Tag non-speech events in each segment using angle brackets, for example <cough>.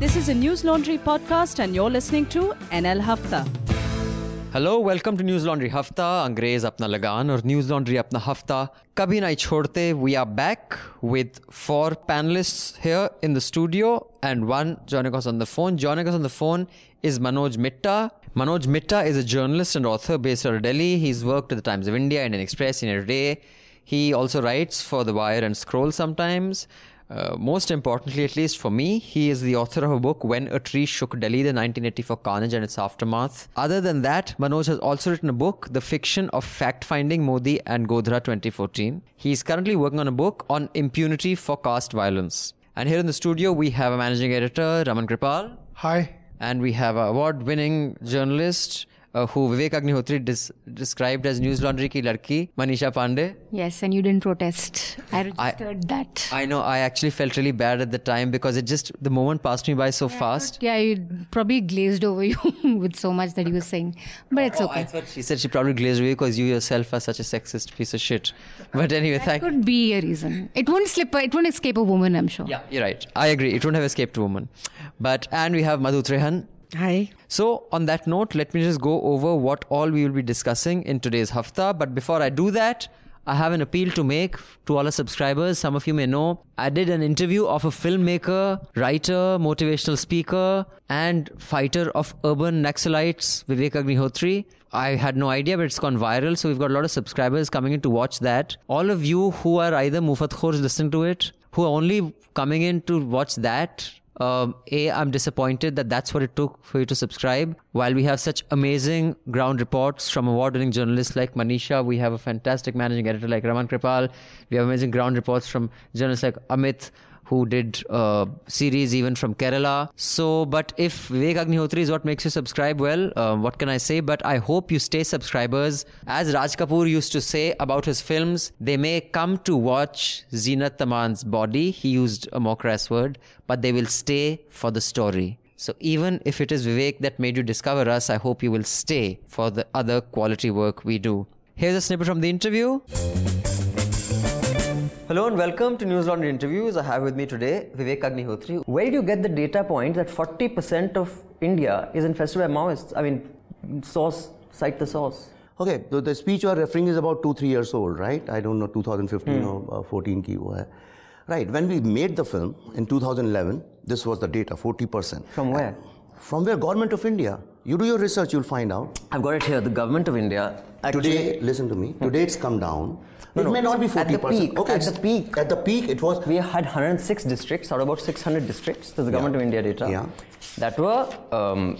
This is a News Laundry podcast, and you're listening to NL Hafta. Hello welcome to Newslaundry Hafta अंग्रेज अपना लगान और news laundry अपना हफ्ता कभी नहीं छोड़ते we are back with four panellists here in the studio and one joining us on the phone joining us on the phone is manoj mitta manoj mitta is a journalist and author based out of delhi he's worked at the times of india indian express in a day he also writes for the wire and scroll sometimes uh, most importantly, at least for me, he is the author of a book, When a Tree Shook Delhi, the 1984 carnage and its aftermath. Other than that, Manoj has also written a book, The Fiction of Fact Finding Modi and Godhra 2014. He is currently working on a book on impunity for caste violence. And here in the studio, we have a managing editor, Raman Kripal, Hi. and we have an award winning journalist. Uh, who Vivek Agnihotri dis- described as News Laundry ki ladki, Manisha Pandey. Yes, and you didn't protest. I registered that. I know I actually felt really bad at the time because it just the moment passed me by so fast. yeah, you probably glazed over <laughs> you with so much that you were saying. But it's Oh, okay. I thought she said she probably glazed away because you yourself are such a sexist piece of shit. But anyway, thank Could be a reason. It won't slip. It won't escape a woman. I'm sure. Yeah, you're right. I agree. It wouldn't have escaped a woman. But and we have Madhu Trehan. Hi. So on that note, let me just go over what all we will be discussing in today's hafta. But before I do that, I have an appeal to make to all our subscribers. Some of you may know I did an interview of a filmmaker, writer, motivational speaker, and fighter of urban Naxalites, Vivek Agnihotri. I had no idea, but it's gone viral. So we've got a lot of subscribers coming in to watch that. All of you who are either Mufat Khors listening to it, who are only coming in to watch that, um, a i'm disappointed that that's what it took for you to subscribe. While we have such amazing ground reports from award-winning journalists like manisha we have a fantastic managing editor like raman kripal. We have amazing ground reports from journalists like amit who did uh, series even from Kerala. So, but if Vivek Agnihotri is what makes you subscribe, well, uh, what can I say? But I hope you stay subscribers. As Raj Kapoor used to say about his films, they may come to watch Zeenat Aman's body. He used a more crass word, but they will stay for the story. So even if it is Vivek that made you discover us, I hope you will stay for the other quality work we do. Here's a snippet from the interview. Hello and welcome to News Laundry Interviews. I have with me today Vivek Agnihotri. Where did you get the data point that 40% of India is infested by Maoists? I mean, source, cite the source. Okay, the, the speech you are referring is about two, three years old, right? I don't know, 2015 or uh, 14 ki wo hai. Right, when we made the film in 2011, this was the data, 40%. From where? From where? Government of India. You do your research, you'll find out. I've got it here. The government of India actually. Today, listen to me, today it's come down. No, it no, may not be at the 40%. peak, okay, at the peak. At the peak, it was. we had 106 districts out of about 600 districts. This is the government Yeah. of India data. Yeah. That were um,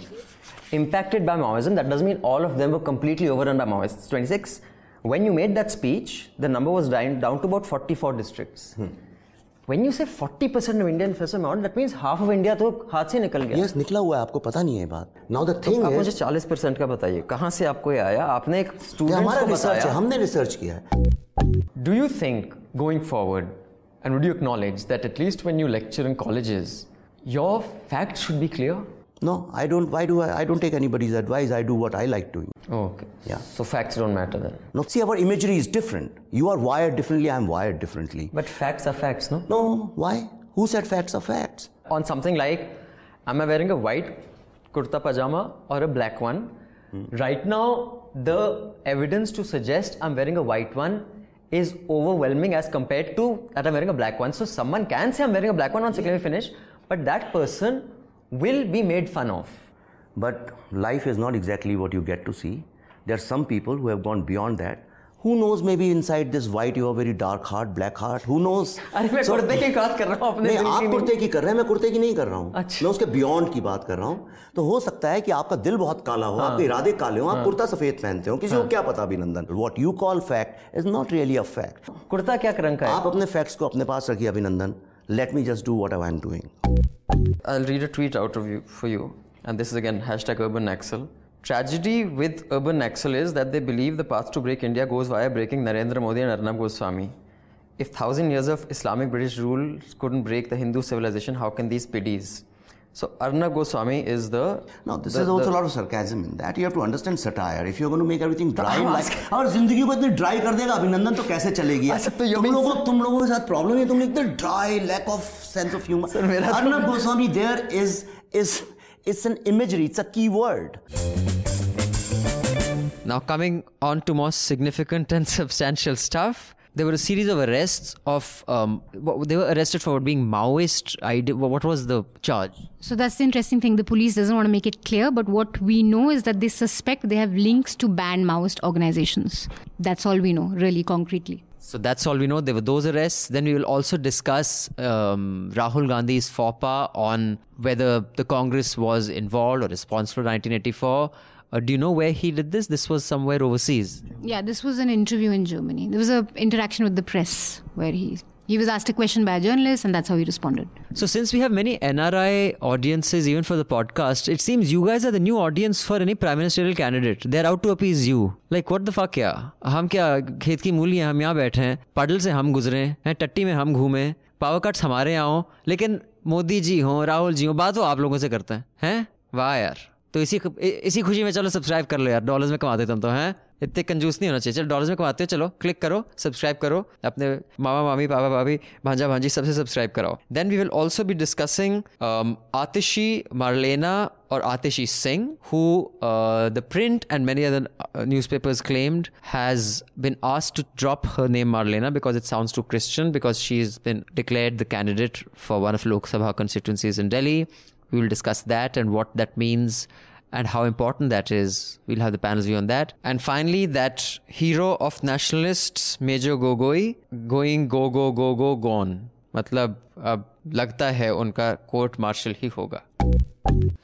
impacted by Maoism. That doesn't mean all of them were completely overrun by Maoists. 26. When you made that speech, the number was down, down to about 44 districts. Hmm. When you say 40% of Indian film out, that means half of India तो हाथ से निकल गया। yes, निकला हुआ है आपको पता नहीं है बात। Now the तो thing तो आप मुझे 40% का बताइए कहाँ से आपको ये आया आपने एक स्टूडेंट को बताया है, हमने रिसर्च किया है do you think going forward and would you acknowledge that at least when you lecture in colleges your fact should be clear No, I don't. Why do I? I don't take anybody's advice. I do what I like doing. Oh, okay. Yeah. So facts don't matter then. No, see, our imagery is different. You are wired differently. I am wired differently. But facts are facts, no? No, why? Who said facts are facts? On something like, am I wearing a white kurta pajama or a black one? Hmm. Right now, the evidence to suggest I'm wearing a white one is overwhelming as compared to that I'm wearing a black one. So someone can say I'm wearing a black one. Second, let me finish. But that person will be made fun of. But life is not exactly what you get to see. There are some people who have gone beyond that. Who knows? Maybe inside this white you have very dark heart, black heart. Who knows? <laughs> अरे मैं So- कुर्ते की बात कर रहा हूँ अपने नहीं आप कुर्ते की कर रहे हैं मैं कुर्ते की नहीं कर रहा हूँ अच्छा। मैं उसके बियॉन्ड की बात कर रहा हूँ तो हो सकता है कि आपका दिल बहुत काला हो आपके इरादे काले हो आप कुर्ता सफ़ेद पहनते हो किसी को क्या पता Abhinandan what you call fact is not really a fact kurta क्या रंग का है आप अपने फैक्ट्स को अपने पास रखिए Abhinandan let me just do what I am doing I'll read a tweet out of you for you, and this is again hashtag Urban Naxal. Tragedy with Urban Naxal is that they believe the path to break India goes via breaking Narendra Modi and Arnab Goswami. If thousand years of Islamic British rule couldn't break the Hindu civilization, how can these piddies? So Arnab Goswami is the. No, this the- is also the- a lot of sarcasm in that. You have to understand satire. If you're going to make everything dry, like, और जिंदगी को इतने dry कर देगा अभिनंदन तो कैसे चलेगी अच्छा, तो you तुम mean- लोगों तुम लोगों के साथ प्रॉब्लम है तुम लिखते dry lack of sense of humour Sir, मेरा Arnab Goswami there is is it's an imagery it's a key word Now, coming on to more significant and substantial stuff, there were a series of arrests of. Um, they were arrested for being Maoist. Ide- what was the charge? So that's the interesting thing. The police doesn't want to make it clear, but what we know is that they suspect they have links to banned Maoist organizations. That's all we know, really concretely. So that's all we know. There were those arrests. Then we will also discuss um, Rahul Gandhi's faux pas on whether the Congress was involved or responsible for 1984. Uh, do you know where he did this? This was somewhere overseas. Yeah, this was an interview in Germany. There was a interaction with the press where he he was asked a question by a journalist, and that's how he responded. So, since we have many NRI audiences, even for the podcast, it seems you guys are the new audience for any prime ministerial candidate. They're out to appease you. Like, what the fuck, yeah? हम क्या खेत की मूली हैं हम यहाँ बैठे हैं पडल से हम गुजरे हैं टट्टी में हम घूमे पावर कट्स हमारे यहाँ हो लेकिन मोदी जी हो राहुल जी हो बात वो आप लोगों से करते हैं हैं वाह यार तो इसी इसी खुशी में चलो सब्सक्राइब कर लो यार। डॉलर्स में कमाते तुम तो हैं? इतने कंजूस नहीं होना चाहिए। चलो डॉलर्स में कमाते हो, चलो क्लिक करो सब्सक्राइब करो, अपने मामा, मामी, पापा, भाभी, भांजा, भांजी, सबसे सब्सक्राइब कराओ। Then we will also be discussing Atishi, Marlena और Atishi Singh who the print and many other newspapers claimed has been asked to drop her name Marlena because it sound too Christian because she is been declared the candidate for one of Lok Sabha constituencies in Delhi We will discuss that and what that means and how important that is. We'll have the panel's view on that. And finally, that hero of nationalists, Major Gogoi, going go go go go gone. मतलब अब लगता है उनका court martial ही होगा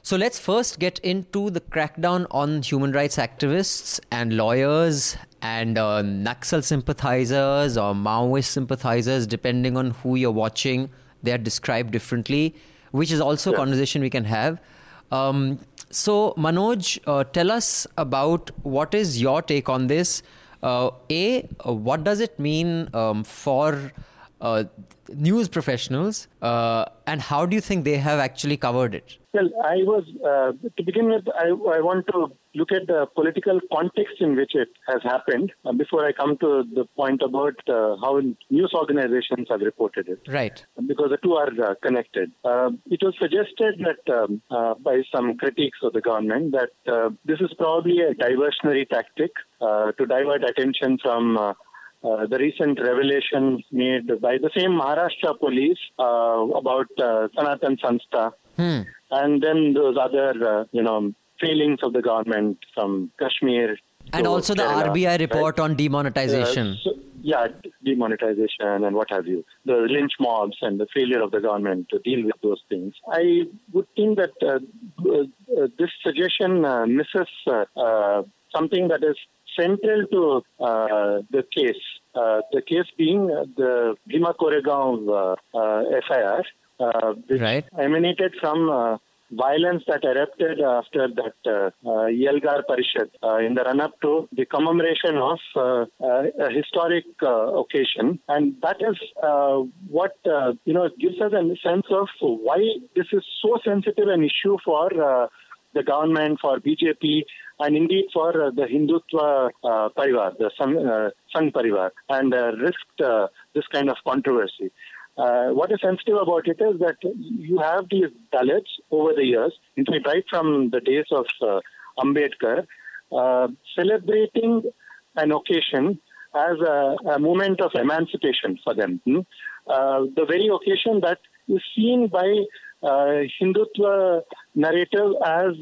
So let's first get into the crackdown on human rights activists and lawyers and uh, Naxal sympathizers or Maoist sympathizers, depending on who you're watching. They are described differently, which is also a conversation we can have. Um, so, Manoj, uh, tell us about what is your take on this. Uh, a, what does it mean um, for uh, news professionals, uh, and how do you think they have actually covered it? Well, I was, uh, to begin with, I, I want to look at the political context in which it has happened uh, before I come to the point about uh, how news organizations have reported it. Right. Because the two are uh, connected. Uh, it was suggested that um, uh, by some critics of the government that uh, this is probably a diversionary tactic uh, to divert attention from uh, the recent revelations made by the same Maharashtra police uh, about uh, Sanatan Sanstha, and then those other, uh, you know, failings of the government from Kashmir. And also the RBI report right? on demonetization. So- yeah, demonetization and what have you, the lynch mobs and the failure of the government to deal with those things. I would think that uh, uh, this suggestion uh, misses uh, uh, something that is central to uh, the case. Uh, the case being uh, the Bhima Koregaon FIR, uh, which Right. emanated from uh, violence that erupted after that uh, uh, Elgar Parishad uh, in the run-up to the commemoration of a historic uh, occasion, and that is uh, what uh, you know gives us a sense of why this is so sensitive an issue for uh, the government, for BJP, and indeed for uh, the Hindutva uh, Parivar, the Sangh, uh, Parivar, and uh, risked this kind of controversy. Uh, what is sensitive about it is that you have these Dalits over the years, in fact, right from the days of uh, Ambedkar, uh, celebrating an occasion as a, a moment of emancipation for them. hmm? The very occasion that is seen by Hindutva narrative as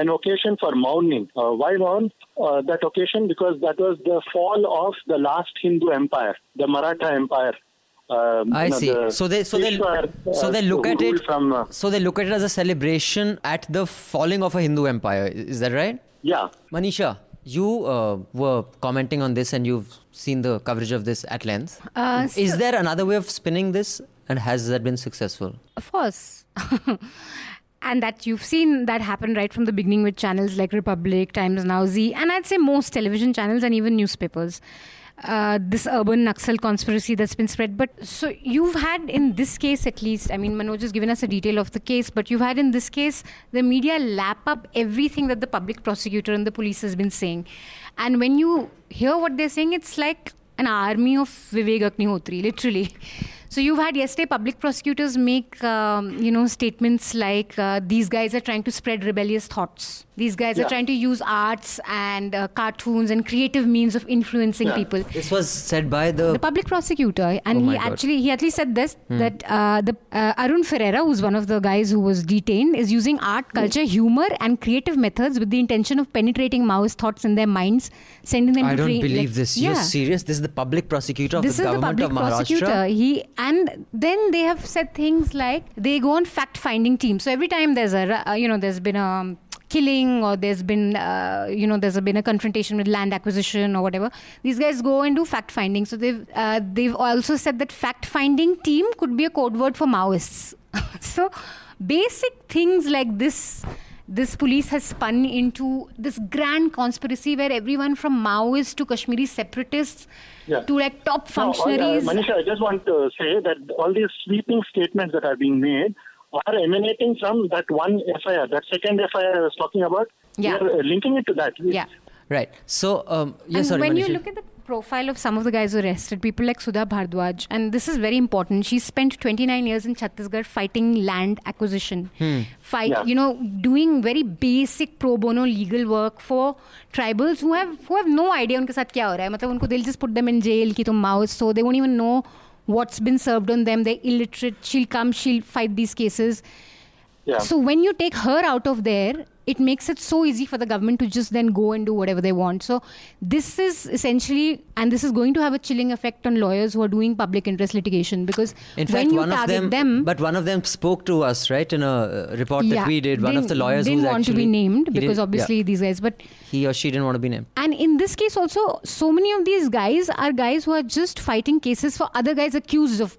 an occasion for mourning. Uh, why mourn uh, that occasion? Because that was the fall of the last Hindu empire, the Maratha Empire. Um, I you know, see. the So they so they Peshwa, so uh, they look at it from uh, so they look at it as a celebration at the falling of a Hindu empire. Is that right? yeah. Manisha, you uh, were commenting on this and you've seen the coverage of this at length. Uh, Is there another way of spinning this, and has that been successful? Of course. <laughs> and that you've seen that happen right from the beginning with channels like Republic, Times Now, Zee, and I'd say most television channels and even newspapers. uh, this urban Naxal conspiracy that's been spread. But so you've had in this case, at least, I mean, Manoj has given us a detail of the case, but you've had in this case the media lap up everything that the public prosecutor and the police has been saying. And when you hear what they're saying, it's like an army of Vivek Agnihotri, literally. So you've had yesterday public prosecutors make, um, you know, statements like uh, these guys are trying to spread rebellious thoughts. These guys Yeah. are trying to use arts and uh, cartoons and creative means of influencing Yeah. people. This was said by the. The public prosecutor, and Oh he God. actually he actually said this that uh, the uh, Arun Ferreira, who's one of the guys who was detained, is using art, culture, humor, and creative methods with the intention of penetrating Maoist thoughts in their minds, sending them I to don't train- believe like- this. Yeah You're serious? This is the public prosecutor of this the is the government public of Maharashtra. prosecutor he and then they have said things like they go on fact finding team so every time there's a uh, you know there's been a um, killing or there's been uh, you know there's been a confrontation with land acquisition or whatever these guys go and do fact finding so they've uh, they've also said that fact finding team could be a code word for maoists. <laughs> So basic things like this this police has spun into this grand conspiracy where everyone from Maoists to Kashmiri separatists Yeah. to like top No, uh, functionaries. Manisha, I just want to say that all these sweeping statements that are being made are emanating from that one FIR, that second FIR I was talking about. Yeah. We are uh, linking it to that. yeah. Right. So, um, yeah, and sorry, when you look at the profile of some of the guys who arrested, people like Sudha Bhardwaj, and this is very important. She spent 29 years in Chhattisgarh fighting land acquisition, fight, Yeah. you know, doing very basic pro bono legal work for tribals who have who have no idea उनके साथ क्या हो रहा है. मतलब उनको they'll just put them in jail कि तुम Maoist so they won't even know what's been served on them. They're illiterate. She'll come, she'll fight these cases. Yeah. So when you take her out of there, it makes it so easy for the government to just then go and do whatever they want. So this is essentially, and this is going to have a chilling effect on lawyers who are doing public interest litigation because In when fact, you one of target them, but one of them spoke to us, right, in a uh, report that we did. One of the lawyers didn't who's want to be named because obviously yeah, these guys, but he or she didn't want to be named. and in this case also, so many of these guys are guys who are just fighting cases for other guys accused of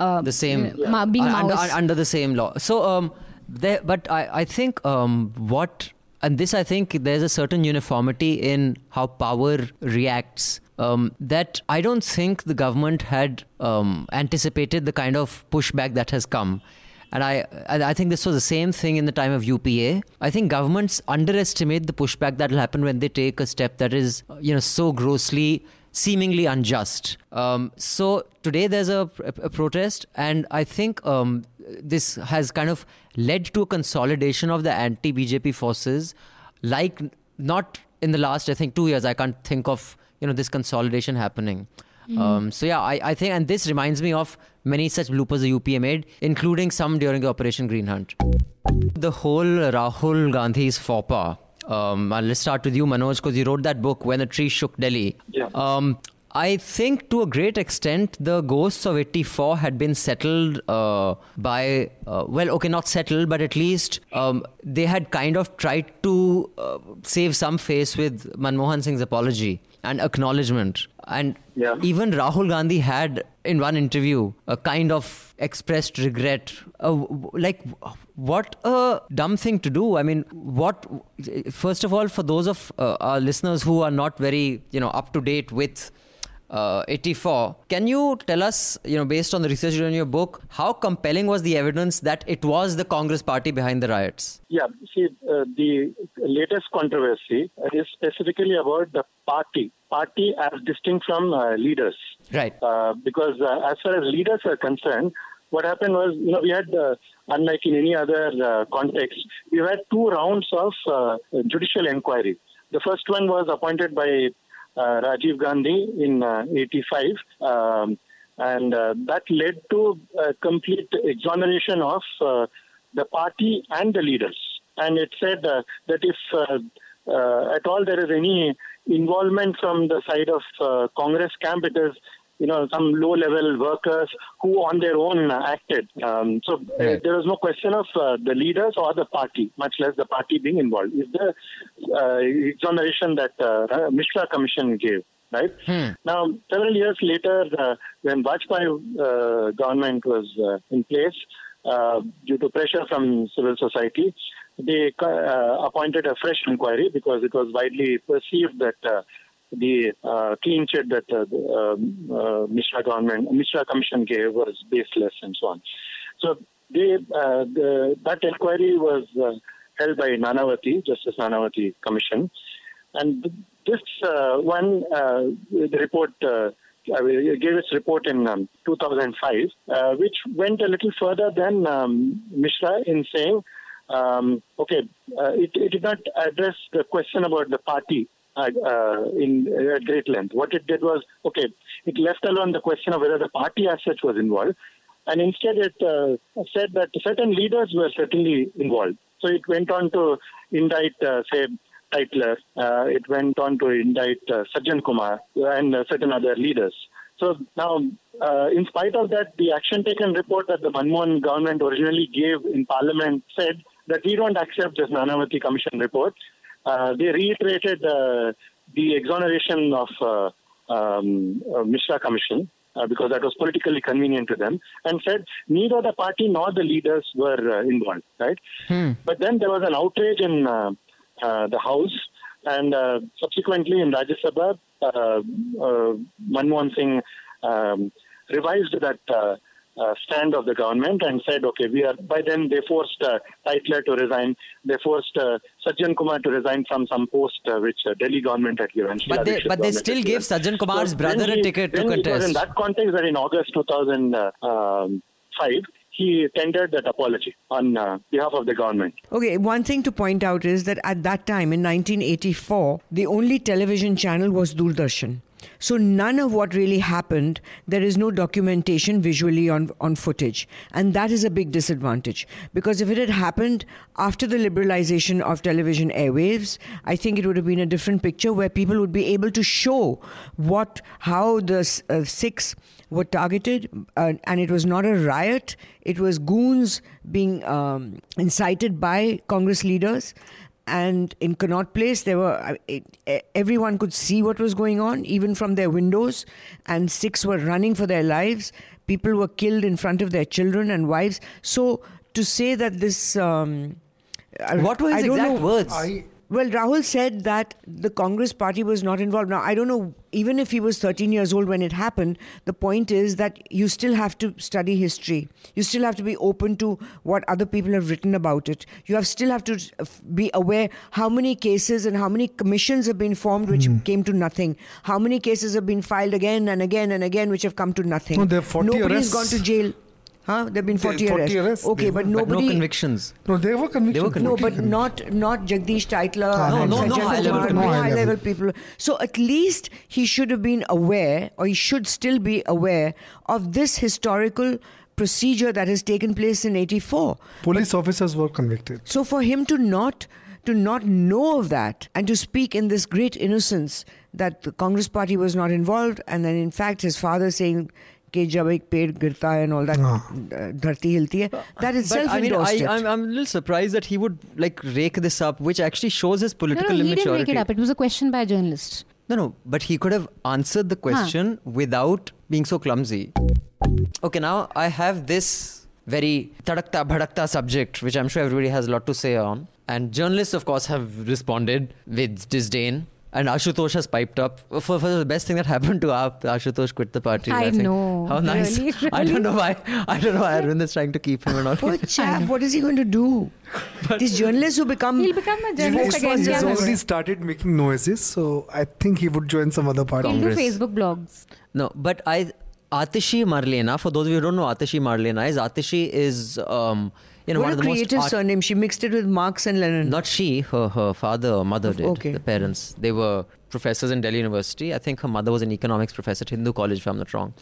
uh, the same ma- being uh, under, under the same law. So, um, there, but I, I think um, what and this I think there's a certain uniformity in how power reacts. Um, that I don't think the government had um, anticipated the kind of pushback that has come. And I, I think this was the same thing in the time of UPA. I think governments underestimate the pushback that will happen when they take a step that is, you know, so grossly seemingly unjust. Um, so today there's a, a protest, and I think um, this has kind of led to a consolidation of the anti-BJP forces, like not in the last I think two years. I can't think of you know this consolidation happening. Um, so yeah, I, I think, and this reminds me of many such bloopers the UPA made, including some during the Operation Green Hunt. The whole Rahul Gandhi's faux pas. Um, and let's start with you, Manoj, because you wrote that book, When a Tree Shook Delhi. Yeah. Um, I think to a great extent, the ghosts of 84 had been settled uh, by, uh, well, okay, not settled, but at least um, they had kind of tried to uh, save some face with Manmohan Singh's apology and acknowledgement. And Yeah. even Rahul Gandhi had, in one interview, a kind of expressed regret. Uh, like, what a dumb thing to do. I mean, what, first of all, for those of uh, our listeners who are not very, you know, up to date with uh, 84. Can you tell us, you know, based on the research you did in your book, how compelling was the evidence that it was the Congress party behind the riots? Yeah, see, uh, the latest controversy is specifically about the party, party as distinct from uh, leaders. Right. Uh, because uh, as far as leaders are concerned, what happened was, you know, we had, uh, unlike in any other uh, context, we had two rounds of uh, judicial inquiry. The first one was appointed by Rajiv Gandhi in uh, 85. Um, and uh, that led to a complete exoneration of uh, the party and the leaders. And it said uh, that if uh, uh, at all there is any involvement from the side of uh, Congress camp, it is you know some low-level workers who on their own acted. Um, so Right. there was no question of uh, the leaders or the party, much less the party being involved. Is the uh, exoneration that uh, Mishra Commission gave. Right now, several years later, uh, when Vajpayee uh, government was uh, in place, uh, due to pressure from civil society, they uh, appointed a fresh inquiry because it was widely perceived that uh, the uh, clean chit that uh, the um, uh, Mishra government, Mishra Commission gave was baseless and so on. So they, uh, the, that inquiry was uh, held by Nanavati, Justice Nanavati Commission, and this uh, one, the report. Gave its report in um, 2005, uh, which went a little further than um, Mishra in saying, um, okay, it, it did not address the question about the party uh, uh, in uh, great length. What it did was, okay, it left alone the question of whether the party as such was involved, and instead it uh, said that certain leaders were certainly involved. So it went on to indict, uh, say, Tytler. Uh, it went on to indict uh, Sajjan Kumar and certain other leaders. So now, in spite of that, the action taken report that the Manmohan government originally gave in Parliament said that we don't accept this Nanavati Commission report. Uh, they reiterated uh, the exoneration of uh, um, uh, Mishra Commission uh, because that was politically convenient to them, and said neither the party nor the leaders were uh, involved. Right, but then there was an outrage in uh, uh, the House, and uh, subsequently in Rajya Sabha, uh, uh, Manmohan Singh um, revised that. Uh, stand of the government and said, okay, we are. By then, they forced uh, Tytler to resign. They forced uh, Sajjan Kumar to resign from some post uh, which uh, Delhi government had given. But Sheila they- Dikshit but they still gave given. Sajjan Kumar's then brother a ticket to then it was contest. in that context that in August 2005, he tendered that apology on uh, behalf of the government. Okay, one thing to point out is that at that time in 1984, the only television channel was Doordarshan. So none of what really happened, there is no documentation visually on, on footage. And that is a big disadvantage. Because if it had happened after the liberalization of television airwaves, I think it would have been a different picture where people would be able to show what, how the uh, Sikhs were targeted, uh, and it was not a riot. It was goons being um, incited by Congress leaders. And in Connaught Place, there were it, e- everyone could see what was going on, even from their windows. And Sikhs were running for their lives. People were killed in front of their children and wives. So to say that this, um, What were his I don't exact know- words? I well, Rahul said that the Congress party was not involved. Now, I don't know, even if he was 13 years old when it happened, the point is that you still have to study history. You still have to be open to what other people have written about it. You have still have to uh, be aware how many cases and how many commissions have been formed which Hmm. came to nothing. How many cases have been filed again and again and again which have come to nothing. No, there are 40 Nobody's arrests. gone to jail. Huh? There have been There 40, 40 arrests. arrests. Okay, They but were- but nobody. no convictions. no, there were convictions. They were No, but not not Jagdish Tytler Ah, and no, no, no high level, no, high level people. So at least he should have been aware, or he should still be aware of this historical procedure that has taken place in '84. Police officers were convicted. So for him to not to not know of that and to speak in this great innocence that the Congress party was not involved, and then in fact his father saying. कि जब एक पेड़ गिरता है and all that Ah. धरती हिलती है that itself But I mean, endorsed I, it. I'm, I'm a little surprised that he would like rake this up, which actually shows his No, political no, he didn't immaturity. make it up. It was a question by a journalist. No, no, but he could have answered the question without being so clumsy. Okay, now I have this very tadakta bhadakta subject, which I'm sure everybody has a lot to say on. And journalists, of course, have responded with disdain. And Ashutosh has piped up. For, for the best thing that happened to Aap, Ashutosh quit the party. I think. know. How nice. Really, <laughs> I don't know why. I don't know why Arvind is trying to keep him and all. Poor chap, what is he going to do? These journalists who become He'll become a journalist again. he's already started making noises, so I think he would join some other party. He'll do Facebook blogs. No, but I Atishi Marlena, for those of you who don't know Atishi Marlena is Atishi is um you know what one of the most creative art- surname. She mixed it with Marx and Lenin. not she, her her father or mother did. Okay. The parents. They were professors in Delhi University. I think her mother was an economics professor at Hindu College, if I'm not wrong.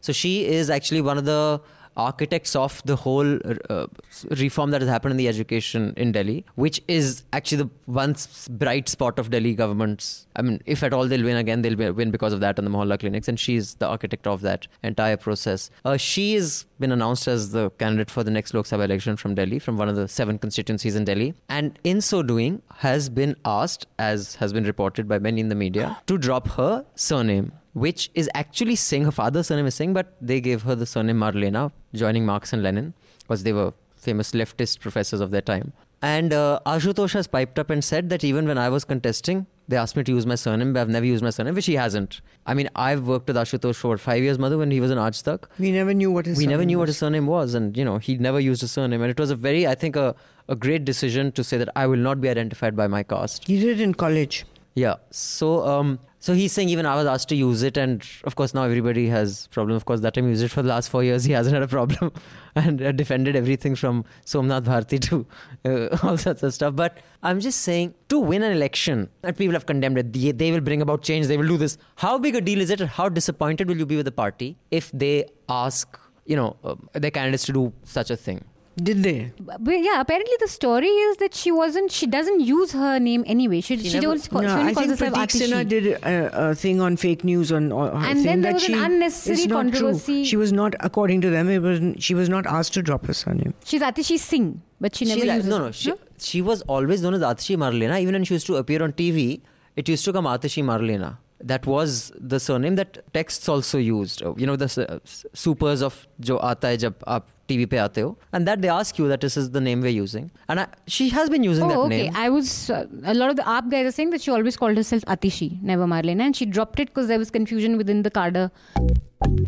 So she is actually one of the architects of the whole uh, reform that has happened in the education in Delhi, which is actually the once bright spot of Delhi governments. I mean, if at all they'll win again, they'll win because of that on the Mohalla clinics, and she's the architect of that entire process. Uh, she has been announced as the candidate for the next Lok Sabha election from Delhi, from one of the seven constituencies in Delhi, and in so doing, has been asked, as has been reported by many in the media, to drop her surname which is actually Singh. Her father's surname is Singh, but they gave her the surname Marlena, joining Marx and Lenin, because they were famous leftist professors of their time. And uh, Ashutosh has piped up and said that even when I was contesting They asked me to use my surname, but I've never used my surname, which he hasn't. I mean, I've worked with Ashutosh for five years, Madhu, when he was in Aaj We never knew what his we never knew what his surname was, and you know, he never used a surname, and it was a very, I think, a a great decision to say that I will not be identified by my caste. He did it in college. Yeah. So, um, so he's saying even I was asked to use it, and of course now everybody has problem. Of course, that time used it for the last four years. <laughs> He hasn't had a problem, <laughs> and uh, defended everything from Somnath Bharti to uh, <laughs> all sorts of stuff. But I'm just saying to win an election, and people have condemned it. They, they will bring about change. They will do this. How big a deal is it? And how disappointed will you be with the party if they ask, you know, uh, their candidates to do such a thing? Did they? But yeah, apparently the story is that she wasn't. She doesn't use her name anyway. She she, never- don't. Call, no, she only I calls think herself Pratik Sinha did a, a thing on fake news on, on her And saying then there that was an she unnecessary controversy. True. She was not, according to them, it was she was not asked to drop her surname. She's Atishi Singh, but she never She- uses. no, no. She, she was always known as Atishi Marlena. Even when she used to appear on TV, it used to come Atishi Marlena. That was the surname that texts also used. Uh, You know, the uh, supers of jo aata hai jab aap TV pe aate ho. And that they ask you that this is the name we're using. And I, she has been using that Oh, okay. I was. Uh, a lot of the AAP guys are saying that she always called herself Atishi, never Marlena, and she dropped it because there was confusion within the cadre.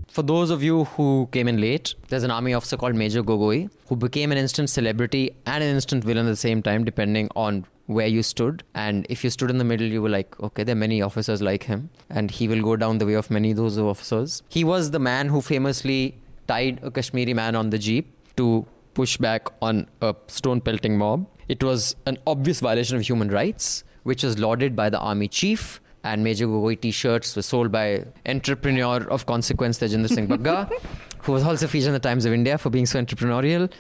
For those of you who came in late, there's an army officer called Major Gogoi who became an instant celebrity and an instant villain at the same time, depending on where you stood. And if you stood in the middle, you were like, okay, there are many officers like him, and he will go down the way of many of those officers. He was the man who famously tied a Kashmiri man on the jeep to push back on a stone pelting mob. It was an obvious violation of human rights, which was lauded by the army chief and Major Gogoi t-shirts were sold by entrepreneur of consequence Tejinder Singh Bagga, <laughs> who was also featured in the Times of India for being so entrepreneurial,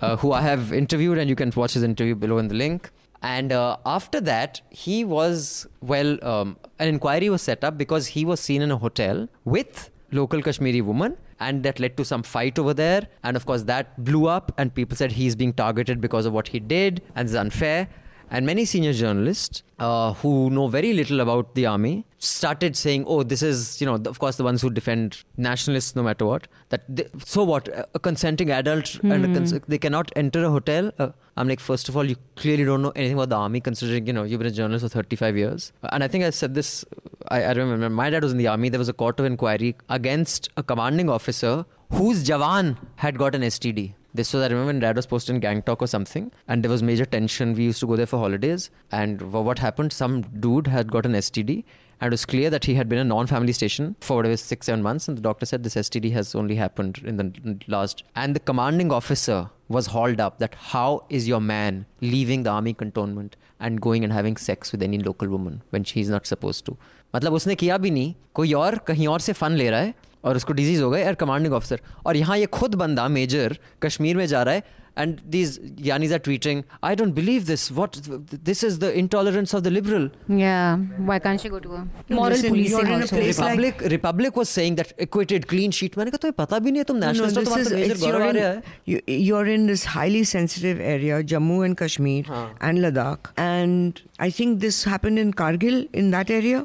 uh, who I have interviewed, and you can watch his interview below in the link. And uh, after that, he was well. Um, an inquiry was set up because he was seen in a hotel with local Kashmiri woman, and that led to some fight over there. And of course, that blew up, and people said he's being targeted because of what he did, and it's unfair. And many senior journalists uh, who know very little about the army started saying, "Oh, this is you know, of course, the ones who defend nationalists no matter what. That they, so what? A consenting adult and a cons- they cannot enter a hotel." Uh, I'm like, first of all, you clearly don't know anything about the army, considering you know you've been a journalist for 35 years. Uh, and I think I said this. I, I remember my dad was in the army. There was a court of inquiry against a commanding officer whose jawan had got an STD. This was, I remember when dad was posted in Gangtok or something, and there was major tension. We used to go there for holidays, and what happened? Some dude had got an STD, and it was clear that he had been a non family station for whatever, six, seven months, and the doctor said this STD has only happened in the last. And the commanding officer was hauled up that how is your man leaving the army cantonment and going and having sex with any local woman when she's not supposed to? मतलब उसने किया भी नहीं कोई और कहीं और से फन ले रहा है और उसको डिज़ीज़ हो गए एयर कमांडिंग ऑफिसर और यहाँ ये खुद बंदा मेजर कश्मीर में जा रहा है and these यानीज are tweeting I don't believe this what this is the intolerance of the liberal republic republic was saying that acquitted clean sheet मैंने कहा तो तुम्हें पता भी नहीं तुम national you are in this highly sensitive area Jammu and Kashmir and Ladakh and I think this happen in Kargil in that area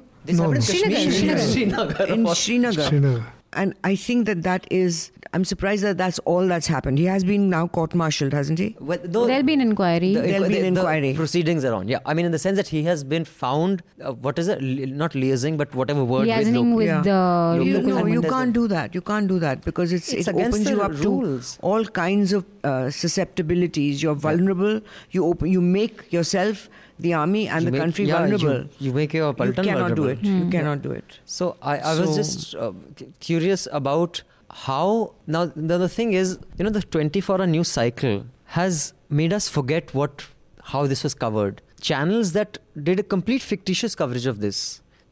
Srinagar And I think that that is. I'm surprised that that's all that's happened. He has been now court-martialed, hasn't he? Well, though- There'll be an inquiry. The, There'll be an the inquiry. proceedings are on. Yeah, I mean, in the sense that he has been found. Uh, what is it? Li- not liaising, but whatever word. Liaising with, with local- the You, local no, you can't do that. You can't do that because it's, It's it against opens the you up rules. to all kinds of uh, susceptibilities. You're vulnerable. You open. You make yourself, the army, and You the make- country yeah, vulnerable. you make your You Paltan cannot do vulnerable. it. You cannot do it. So I, I was just uh, curious about how now the, the thing is you know the 24 hour news cycle has made us forget what how this was covered channels that did a complete fictitious coverage of this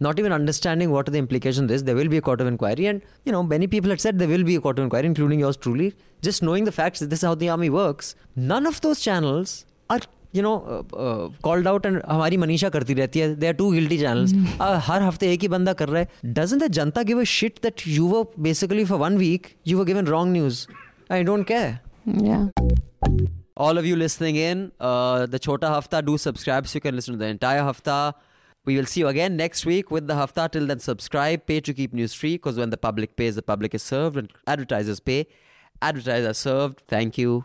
not even understanding what are the implications of this there will be a court of inquiry and you know many people had said there will be a court of inquiry including yours truly just knowing the facts that this is how the army works none of those channels are you know uh, uh, called out and हमारी मनीषा करती रहती है there are two guilty channels uh, हर हफ्ते एक ही बंदा कर रहा है doesn't the Janata give a shit that you were basically for one week you were given wrong news I don't care Yeah. all of you listening in uh, the Chota Hafta do subscribe so you can listen to the entire Hafta we will see you again next week with the Hafta till then subscribe pay to keep news free because when the public pays the public is served when advertisers pay advertisers are served thank you